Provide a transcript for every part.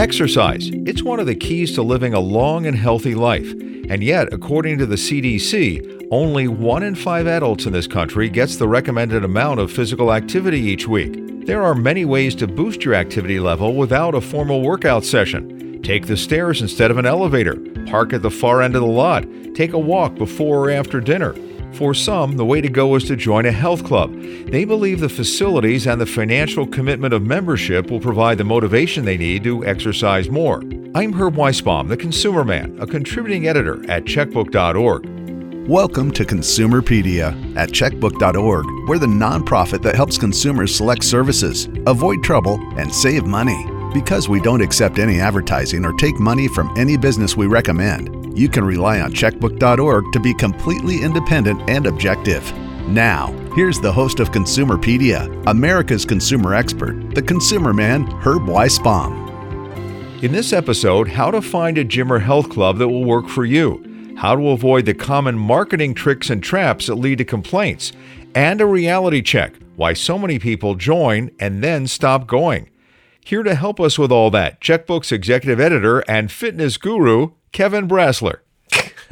Exercise. It's one of the keys to living a long and healthy life. And yet, according to the CDC, only one in five adults in this country gets the recommended amount of physical activity each week. There are many ways to boost your activity level without a formal workout session. Take the stairs instead of an elevator, park at the far end of the lot, take a walk before or after dinner. For some, the way to go is to join a health club. They believe the facilities and the financial commitment of membership will provide the motivation they need to exercise more. I'm Herb Weisbaum, the Consumer Man, a contributing editor at checkbook.org. Welcome to Consumerpedia at checkbook.org. We're the nonprofit that helps consumers select services, avoid trouble, and save money. Because we don't accept any advertising or take money from any business we recommend, you can rely on checkbook.org to be completely independent and objective. Now, here's the host of Consumerpedia, America's consumer expert, the consumer man, Herb Weisbaum. In this episode, how to find a gym or health club that will work for you, how to avoid the common marketing tricks and traps that lead to complaints, and a reality check why so many people join and then stop going. Here to help us with all that, Checkbook's executive editor and fitness guru, Kevin Brasler.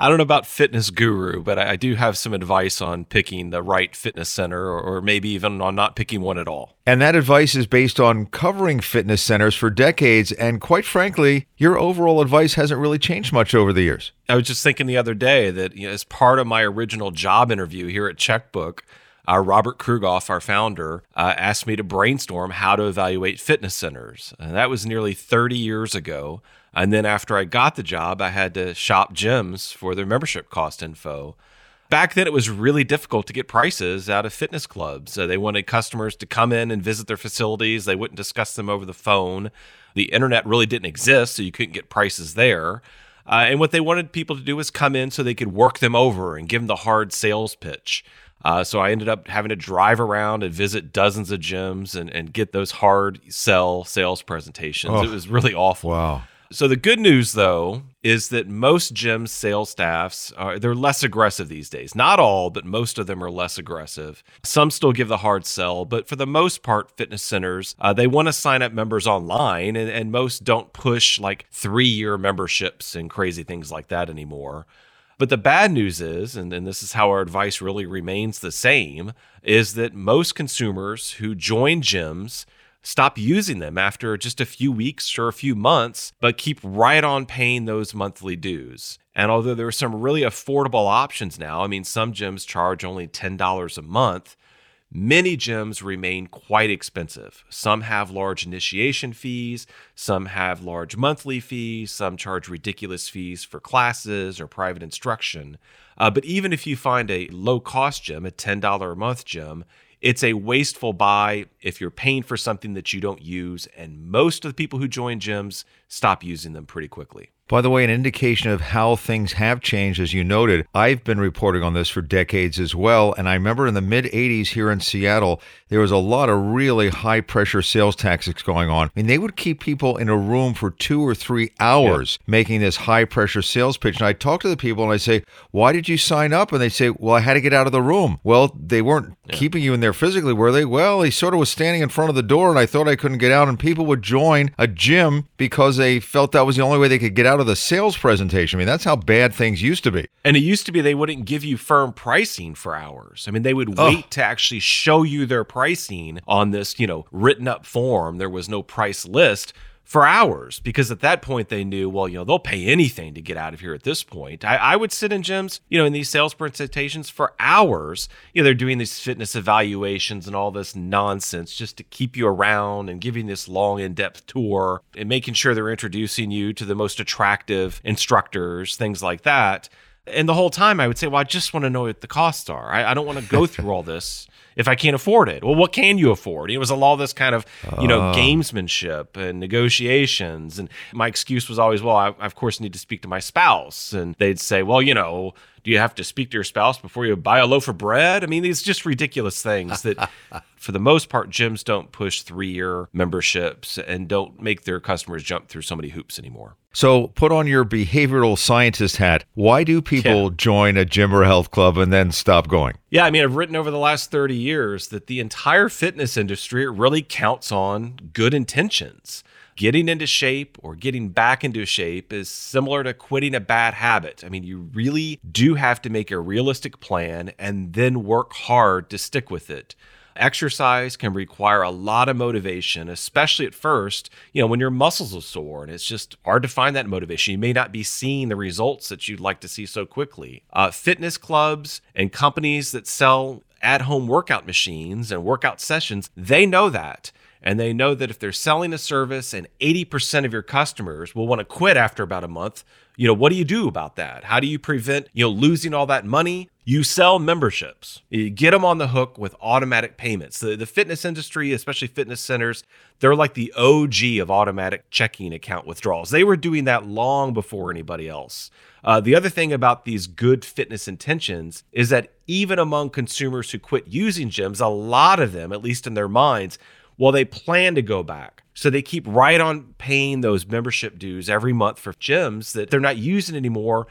I don't know about fitness guru, but I do have some advice on picking the right fitness center or maybe even on not picking one at all. And that advice is based on covering fitness centers for decades. And quite frankly, your overall advice hasn't really changed much over the years. I was just thinking the other day that you know, as part of my original job interview here at Checkbook, uh, Robert Krughoff, our founder, uh, asked me to brainstorm how to evaluate fitness centers. And that was nearly 30 years ago. And then after I got the job, I had to shop gyms for their membership cost info. Back then, it was really difficult to get prices out of fitness clubs. Uh, they wanted customers to come in and visit their facilities. They wouldn't discuss them over the phone. The internet really didn't exist, so you couldn't get prices there. Uh, and what they wanted people to do was come in so they could work them over and give them the hard sales pitch. Uh, so I ended up having to drive around and visit dozens of gyms and, and get those hard sell sales presentations. Oh, it was really awful. Wow. So the good news though is that most gym sales staffs are they're less aggressive these days. Not all, but most of them are less aggressive. Some still give the hard sell, but for the most part, fitness centers uh, they want to sign up members online, and, and most don't push like three year memberships and crazy things like that anymore. But the bad news is, and, and this is how our advice really remains the same, is that most consumers who join gyms stop using them after just a few weeks or a few months, but keep right on paying those monthly dues. And although there are some really affordable options now, I mean, some gyms charge only $10 a month, Many gyms remain quite expensive. Some have large initiation fees, some have large monthly fees, some charge ridiculous fees for classes or private instruction. Uh, but even if you find a low cost gym, a $10 a month gym, it's a wasteful buy if you're paying for something that you don't use. And most of the people who join gyms stop using them pretty quickly. By the way, an indication of how things have changed, as you noted, I've been reporting on this for decades as well. And I remember in the mid 80s here in Seattle, there was a lot of really high pressure sales tactics going on. I mean, they would keep people in a room for two or three hours yeah. making this high pressure sales pitch. And I talk to the people and I say, Why did you sign up? And they say, Well, I had to get out of the room. Well, they weren't yeah. keeping you in there physically, were they? Well, he sort of was standing in front of the door and I thought I couldn't get out. And people would join a gym because they felt that was the only way they could get out out of the sales presentation. I mean, that's how bad things used to be. And it used to be they wouldn't give you firm pricing for hours. I mean, they would wait oh. to actually show you their pricing on this, you know, written up form. There was no price list for hours because at that point they knew, well, you know, they'll pay anything to get out of here at this point. I, I, would sit in gyms, you know, in these sales presentations for hours. You know, they're doing these fitness evaluations and all this nonsense just to keep you around and giving this long, in depth tour and making sure they're introducing you to the most attractive instructors, things like that. And the whole time I would say, well, I just want to know what the costs are. I, I don't want to go through all this if I can't afford it. Well, what can you afford? It was a all this kind of, you know, uh. gamesmanship and negotiations. And my excuse was always, well, I, I, of course need to speak to my spouse. And they'd say, well, you know, do you have to speak to your spouse before you buy a loaf of bread? I mean, these just ridiculous things that, for the most part, gyms don't push three year memberships and don't make their customers jump through so many hoops anymore. So put on your behavioral scientist hat. Why do people yeah. join a gym or health club and then stop going? Yeah, I mean, I've written over the last 30 years that the entire fitness industry really counts on good intentions. Getting into shape or getting back into shape is similar to quitting a bad habit. I mean, you really do have to make a realistic plan and then work hard to stick with it. Exercise can require a lot of motivation, especially at first, you know, when your muscles are sore and it's just hard to find that motivation. You may not be seeing the results that you'd like to see so quickly. Uh, fitness clubs and companies that sell at home workout machines and workout sessions, they know that. And they know that if they're selling a service and 80% of your customers will want to quit after about a month, you know, what do you do about that? How do you prevent, you know, losing all that money? You sell memberships. You get them on the hook with automatic payments. The, the fitness industry, especially fitness centers, they're like the OG of automatic checking account withdrawals. They were doing that long before anybody else. Uh, the other thing about these good fitness intentions is that even among consumers who quit using gyms, a lot of them, at least in their minds, well, they plan to go back. So they keep right on paying those membership dues every month for gyms that they're not using anymore.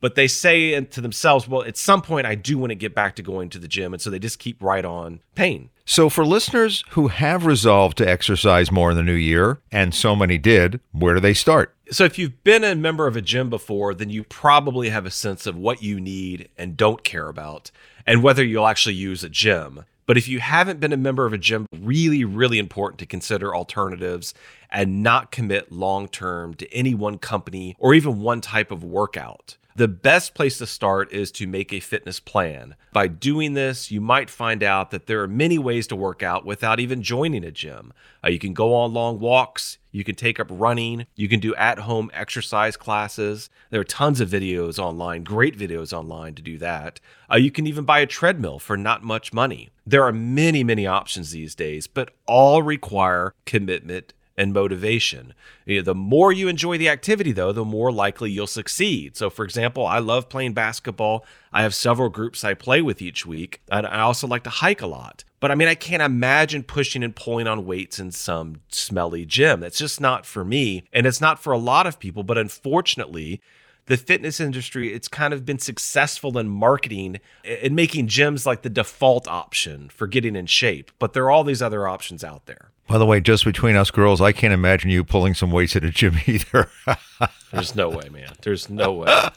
But they say to themselves, well, at some point, I do want to get back to going to the gym. And so they just keep right on paying. So, for listeners who have resolved to exercise more in the new year, and so many did, where do they start? So, if you've been a member of a gym before, then you probably have a sense of what you need and don't care about, and whether you'll actually use a gym. But if you haven't been a member of a gym, really, really important to consider alternatives and not commit long term to any one company or even one type of workout. The best place to start is to make a fitness plan. By doing this, you might find out that there are many ways to work out without even joining a gym. Uh, you can go on long walks, you can take up running, you can do at home exercise classes. There are tons of videos online, great videos online to do that. Uh, you can even buy a treadmill for not much money. There are many, many options these days, but all require commitment and motivation. You know, the more you enjoy the activity, though, the more likely you'll succeed. So, for example, I love playing basketball. I have several groups I play with each week, and I also like to hike a lot. But I mean, I can't imagine pushing and pulling on weights in some smelly gym. That's just not for me. And it's not for a lot of people. But unfortunately, the fitness industry, it's kind of been successful in marketing and making gyms like the default option for getting in shape. But there are all these other options out there. By the way, just between us girls, I can't imagine you pulling some weights at a gym either. There's no way, man. There's no way.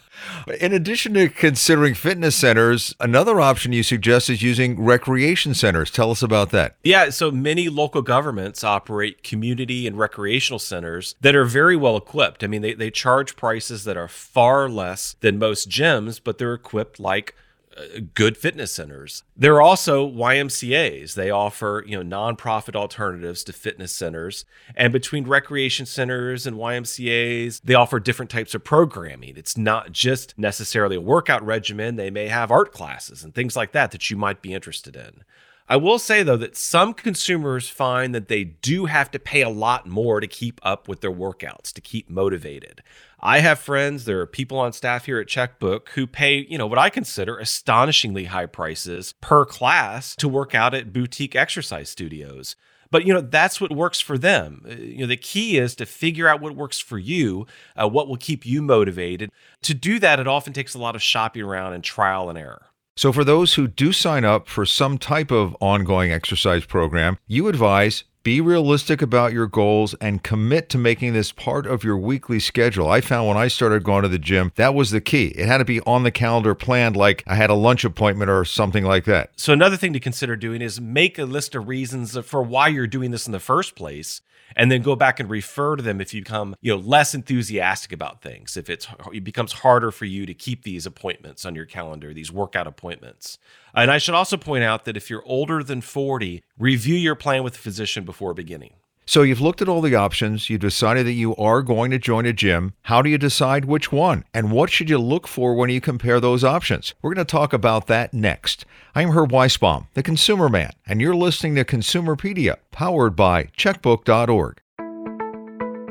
In addition to considering fitness centers, another option you suggest is using recreation centers. Tell us about that. Yeah, so many local governments operate community and recreational centers that are very well equipped. I mean, they, they charge prices that are far less than most gyms, but they're equipped like Uh, good fitness centers. There are also YMCA's. They offer, you know, nonprofit alternatives to fitness centers. And between recreation centers and YMCA's, they offer different types of programming. It's not just necessarily a workout regimen. They may have art classes and things like that that you might be interested in. I will say though that some consumers find that they do have to pay a lot more to keep up with their workouts, to keep motivated. I have friends, there are people on staff here at Checkbook who pay, you know, what I consider astonishingly high prices per class to work out at boutique exercise studios. But you know that's what works for them. Uh, you know the key is to figure out what works for you, uh, what will keep you motivated. To do that, it often takes a lot of shopping around and trial and error. So, for those who do sign up for some type of ongoing exercise program, you advise be realistic about your goals and commit to making this part of your weekly schedule. I found when I started going to the gym, that was the key. It had to be on the calendar planned like I had a lunch appointment or something like that. So, another thing to consider doing is make a list of reasons for why you're doing this in the first place and then go back and refer to them if you become you know less enthusiastic about things if it's it becomes harder for you to keep these appointments on your calendar these workout appointments. And i should also point out that if you're older than 40 review your plan with a physician before beginning so you've looked at all the options, you've decided that you are going to join a gym. How do you decide which one? And what should you look for when you compare those options? We're going to talk about that next. I'm Herb Weisbaum, the Consumer Man, and you're listening to Consumerpedia, powered by checkbook.org.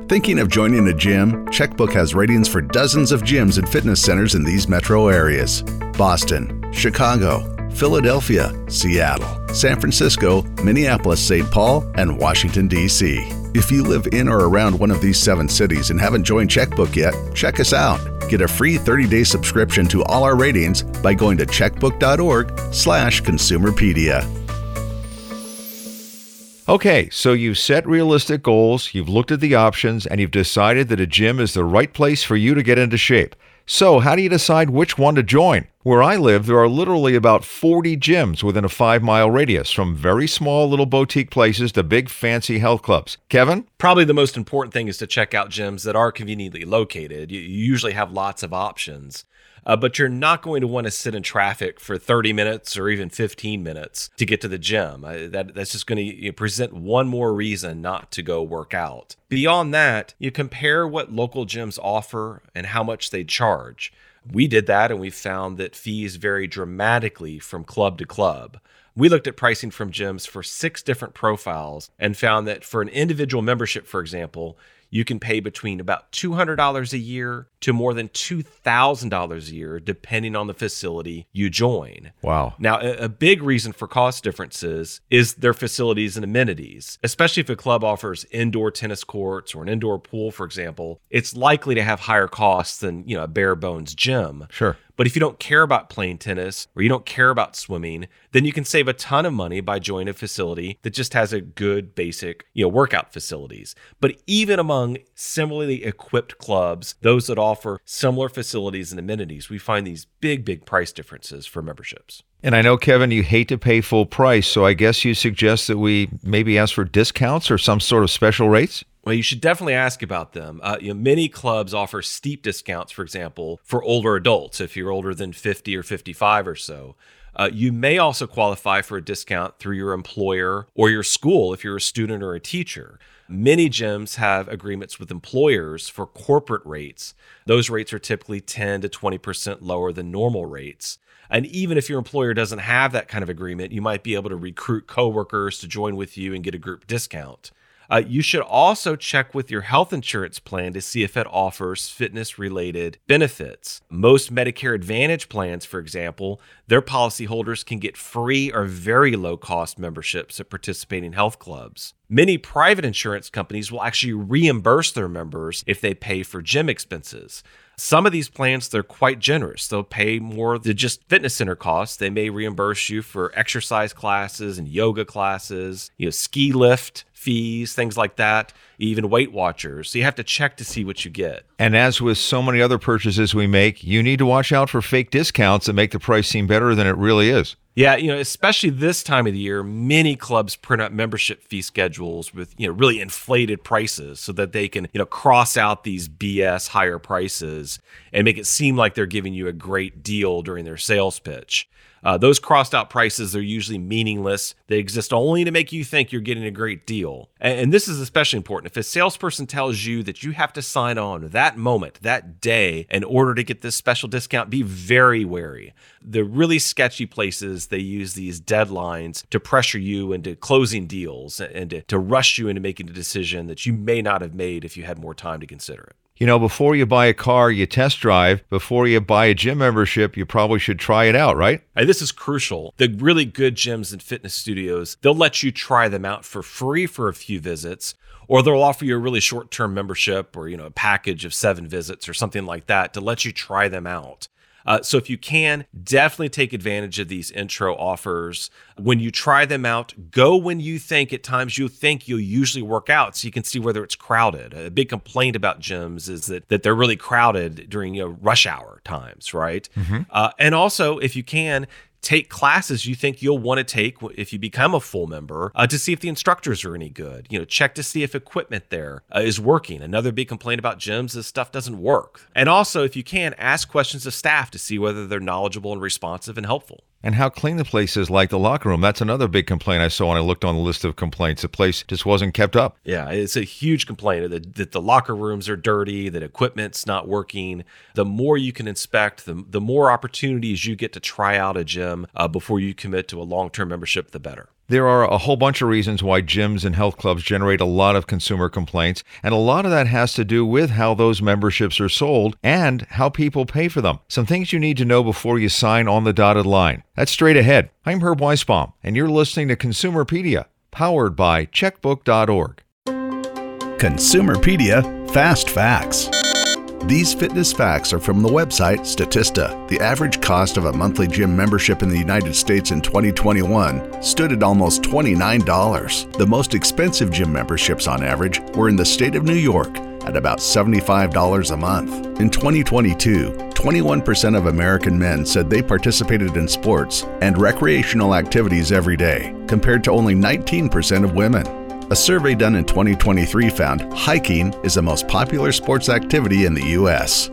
Thinking of joining a gym? Checkbook has ratings for dozens of gyms and fitness centers in these metro areas Boston, Chicago, Philadelphia, Seattle, San Francisco, Minneapolis, St. Paul, and Washington, D.C. If you live in or around one of these seven cities and haven't joined Checkbook yet, check us out. Get a free 30-day subscription to all our ratings by going to checkbook.org slash consumerpedia. Okay, so you've set realistic goals, you've looked at the options, and you've decided that a gym is the right place for you to get into shape. So, how do you decide which one to join? Where I live, there are literally about 40 gyms within a five mile radius, from very small little boutique places to big fancy health clubs. Kevin? Probably the most important thing is to check out gyms that are conveniently located. You usually have lots of options uh, but you're not going to want to sit in traffic for 30 minutes or even 15 minutes to get to the gym. Uh, that, that's just going to you know, present one more reason not to go work out. Beyond that, you compare what local gyms offer and how much they charge. We did that and we found that fees vary dramatically from club to club. We looked at pricing from gyms for six different profiles and found that for an individual membership, for example, you can pay between about $200 a year to more than $2,000 a year, depending on the facility you join. Wow. Now, a, big reason for cost differences is their facilities and amenities, especially if a club offers indoor tennis courts or an indoor pool, for example, it's likely to have higher costs than, you know, a bare bones gym. Sure. But if you don't care about playing tennis or you don't care about swimming, then you can save a ton of money by joining a facility that just has a good basic, you know, workout facilities. But even among similarly equipped clubs, those that offer similar facilities and amenities, we find these big, big price differences for memberships. And I know, Kevin, you hate to pay full price, so I guess you suggest that we maybe ask for discounts or some sort of special rates? Well, you should definitely ask about them. Uh, you know, many clubs offer steep discounts, for example, for older adults if you're older than 50 or 55 or so. Uh, you may also qualify for a discount through your employer or your school if you're a student or a teacher. Many gyms have agreements with employers for corporate rates. Those rates are typically 10 to 20% lower than normal rates. And even if your employer doesn't have that kind of agreement, you might be able to recruit coworkers to join with you and get a group discount. Uh, you should also check with your health insurance plan to see if it offers fitness related benefits. Most Medicare Advantage plans, for example, their policyholders can get free or very low cost memberships at participating health clubs. Many private insurance companies will actually reimburse their members if they pay for gym expenses. Some of these plans, they're quite generous. They'll pay more than just fitness center costs. They may reimburse you for exercise classes and yoga classes, you know, ski lift fees, things like that, even Weight Watchers. So you have to check to see what you get. And as with so many other purchases we make, you need to watch out for fake discounts that make the price seem better than it really is. Yeah, you know, especially this time of the year, many clubs print out membership fee schedules with, you know, really inflated prices so that they can, you know, cross out these BS higher prices and make it seem like they're giving you a great deal during their sales pitch. Uh, those crossed out prices are usually meaningless. They exist only to make you think you're getting a great deal. And, and this is especially important. If a salesperson tells you that you have to sign on that moment, that day, in order to get this special discount, be very wary. The really sketchy places, they use these deadlines to pressure you into closing deals and to, to rush you into making a decision that you may not have made if you had more time to consider it. You know, before you buy a car, you test drive. Before you buy a gym membership, you probably should try it out, right? And this is crucial. The really good gyms and fitness studios, they'll let you try them out for free for a few visits, or they'll offer you a really short-term membership or, you know, a package of 7 visits or something like that to let you try them out. Uh, so if you can, definitely take advantage of these intro offers. When you try them out, go when you think at times you think you'll usually work out so you can see whether it's crowded. A big complaint about gyms is that, that they're really crowded during you know, rush hour times, right? Mm-hmm. Uh, and also, if you can, take classes you think you'll want to take if you become a full member uh, to see if the instructors are any good. You know, check to see if equipment there uh, is working. Another big complaint about gyms is stuff doesn't work. And also, if you can, ask questions of staff to see whether they're knowledgeable and responsive and helpful and how clean the place is like the locker room. That's another big complaint I saw when I looked on the list of complaints. The place just wasn't kept up. Yeah, it's a huge complaint that, that the locker rooms are dirty, that equipment's not working. The more you can inspect, the, the more opportunities you get to try out a gym uh, before you commit to a long term membership, the better. There are a whole bunch of reasons why gyms and health clubs generate a lot of consumer complaints, and a lot of that has to do with how those memberships are sold and how people pay for them. Some things you need to know before you sign on the dotted line. That's straight ahead. I'm Herb Weisbaum, and you're listening to Consumerpedia, powered by checkbook.org. Consumerpedia Fast Facts. These fitness facts are from the website Statista. The average cost of a monthly gym membership in the United States in 2021 stood at almost $29. The most expensive gym memberships on average were in the state of New York at about $75 a month. In 2022, 21% of American men said they participated in sports and recreational activities every day, compared to only 19% of women. A survey done in 2023 found hiking is the most popular sports activity in the U.S.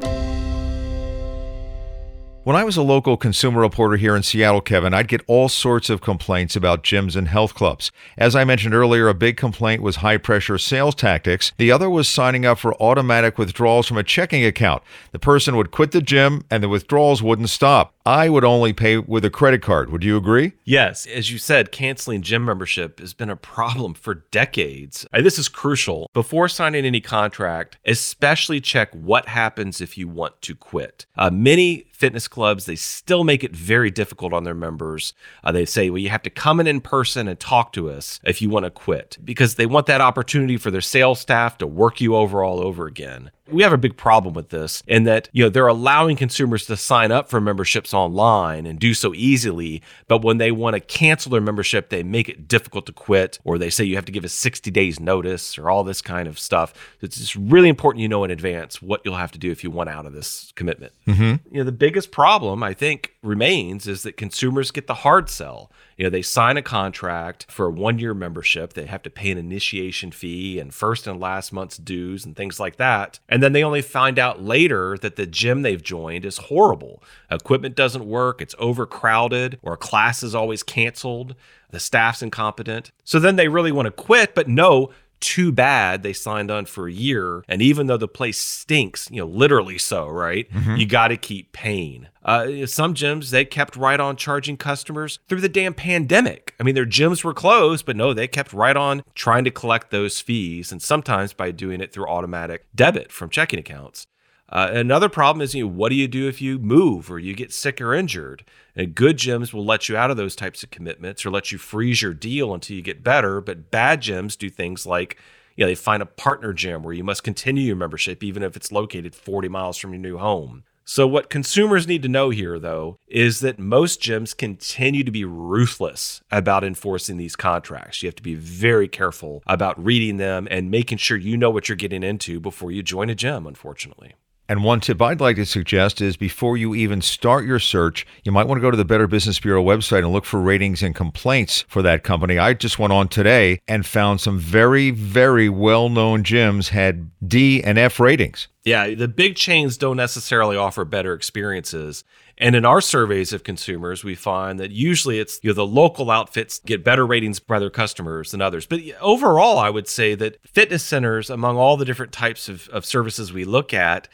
When I was a local consumer reporter here in Seattle, Kevin, I'd get all sorts of complaints about gyms and health clubs. As I mentioned earlier, a big complaint was high pressure sales tactics. The other was signing up for automatic withdrawals from a checking account. The person would quit the gym and the withdrawals wouldn't stop. I would only pay with a credit card. Would you agree? Yes. As you said, canceling gym membership has been a problem for decades. This is crucial. Before signing any contract, especially check what happens if you want to quit. Uh, many fitness clubs, they still make it very difficult on their members. Uh, they say, well, you have to come in in person and talk to us if you want to quit because they want that opportunity for their sales staff to work you over all over again we have a big problem with this in that you know they're allowing consumers to sign up for memberships online and do so easily but when they want to cancel their membership they make it difficult to quit or they say you have to give a 60 days notice or all this kind of stuff. It's just really important you know in advance what you'll have to do if you want out of this commitment. Mm-hmm. you know the biggest problem i think remains is that consumers get the hard sell you know, they sign a contract for a one year membership. They have to pay an initiation fee and first and last month's dues and things like that. And then they only find out later that the gym they've joined is horrible. Equipment doesn't work, it's overcrowded, or class is always canceled, the staff's incompetent. So then they really want to quit, but no, too bad they signed on for a year. And even though the place stinks, you know, literally so, right? Mm-hmm. You got to keep paying. Uh, some gyms, they kept right on charging customers through the damn pandemic. I mean, their gyms were closed, but no, they kept right on trying to collect those fees. And sometimes by doing it through automatic debit from checking accounts. Uh, another problem is, you know, what do you do if you move or you get sick or injured? And good gyms will let you out of those types of commitments or let you freeze your deal until you get better. But bad gyms do things like, you know, they find a partner gym where you must continue your membership even if it's located 40 miles from your new home. So, what consumers need to know here, though, is that most gyms continue to be ruthless about enforcing these contracts. You have to be very careful about reading them and making sure you know what you're getting into before you join a gym, unfortunately. And one tip I'd like to suggest is before you even start your search, you might want to go to the Better Business Bureau website and look for ratings and complaints for that company. I just went on today and found some very, very well known gyms had D and F ratings. Yeah, the big chains don't necessarily offer better experiences. And in our surveys of consumers, we find that usually it's you know the local outfits get better ratings by their customers than others. But overall, I would say that fitness centers, among all the different types of, of services we look at,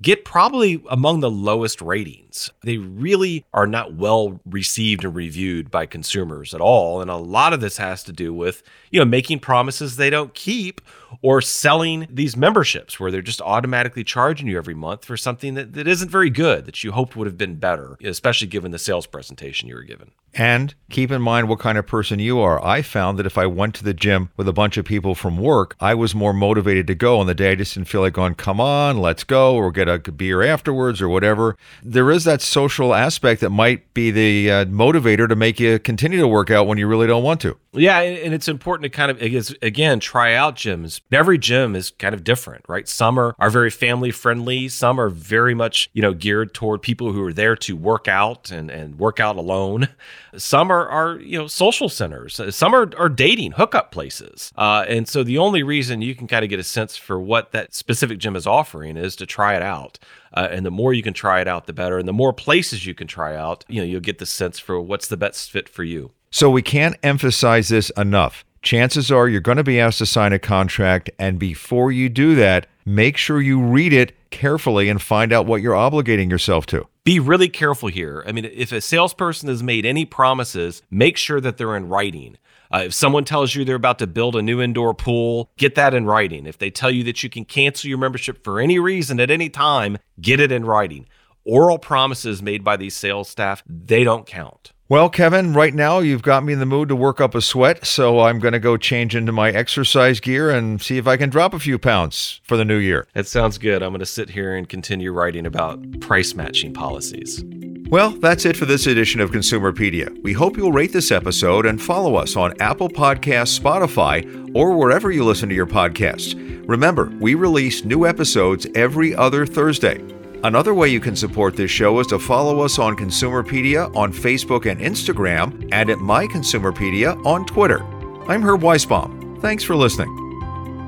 get probably among the lowest ratings. They really are not well received and reviewed by consumers at all. And a lot of this has to do with, you know, making promises they don't keep or selling these memberships where they're just automatically charging you every month for something that, that isn't very good that you hoped would have been better, especially given the sales presentation you were given. And keep in mind what kind of person you are. I found that if I went to the gym with a bunch of people from work, I was more motivated to go. On the day I just didn't feel like going, come on, let's go, or get a beer afterwards or whatever. There is that social aspect that might be the uh, motivator to make you continue to work out when you really don't want to. Yeah, and it's important to kind of again try out gyms. Every gym is kind of different, right? Some are, are very family friendly. Some are very much you know geared toward people who are there to work out and and work out alone. Some are are you know social centers. Some are are dating hookup places. Uh, and so the only reason you can kind of get a sense for what that specific gym is offering is to try it out. Uh, and the more you can try it out, the better. And the more places you can try out, you know, you'll get the sense for what's the best fit for you. So we can't emphasize this enough. Chances are you're going to be asked to sign a contract, and before you do that, make sure you read it carefully and find out what you're obligating yourself to. Be really careful here. I mean, if a salesperson has made any promises, make sure that they're in writing. Uh, if someone tells you they're about to build a new indoor pool, get that in writing. If they tell you that you can cancel your membership for any reason at any time, get it in writing. Oral promises made by these sales staff, they don't count. Well, Kevin, right now you've got me in the mood to work up a sweat, so I'm going to go change into my exercise gear and see if I can drop a few pounds for the new year. That sounds good. I'm going to sit here and continue writing about price matching policies. Well, that's it for this edition of Consumerpedia. We hope you'll rate this episode and follow us on Apple Podcasts, Spotify, or wherever you listen to your podcasts. Remember, we release new episodes every other Thursday. Another way you can support this show is to follow us on Consumerpedia on Facebook and Instagram, and at My Consumerpedia on Twitter. I'm Herb Weisbaum. Thanks for listening.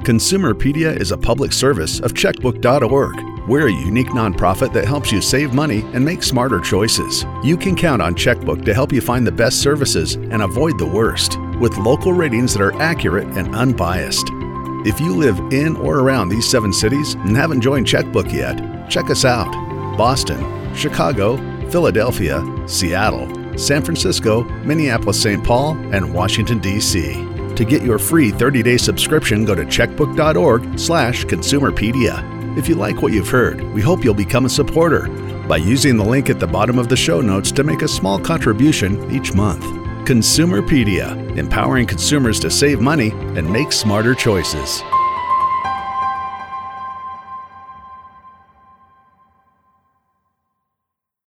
Consumerpedia is a public service of checkbook.org. We're a unique nonprofit that helps you save money and make smarter choices. You can count on Checkbook to help you find the best services and avoid the worst, with local ratings that are accurate and unbiased. If you live in or around these seven cities and haven't joined Checkbook yet, check us out. Boston, Chicago, Philadelphia, Seattle, San Francisco, Minneapolis, St. Paul, and Washington, D.C. To get your free 30-day subscription, go to checkbook.org slash consumerpedia. If you like what you've heard, we hope you'll become a supporter by using the link at the bottom of the show notes to make a small contribution each month. Consumerpedia, empowering consumers to save money and make smarter choices.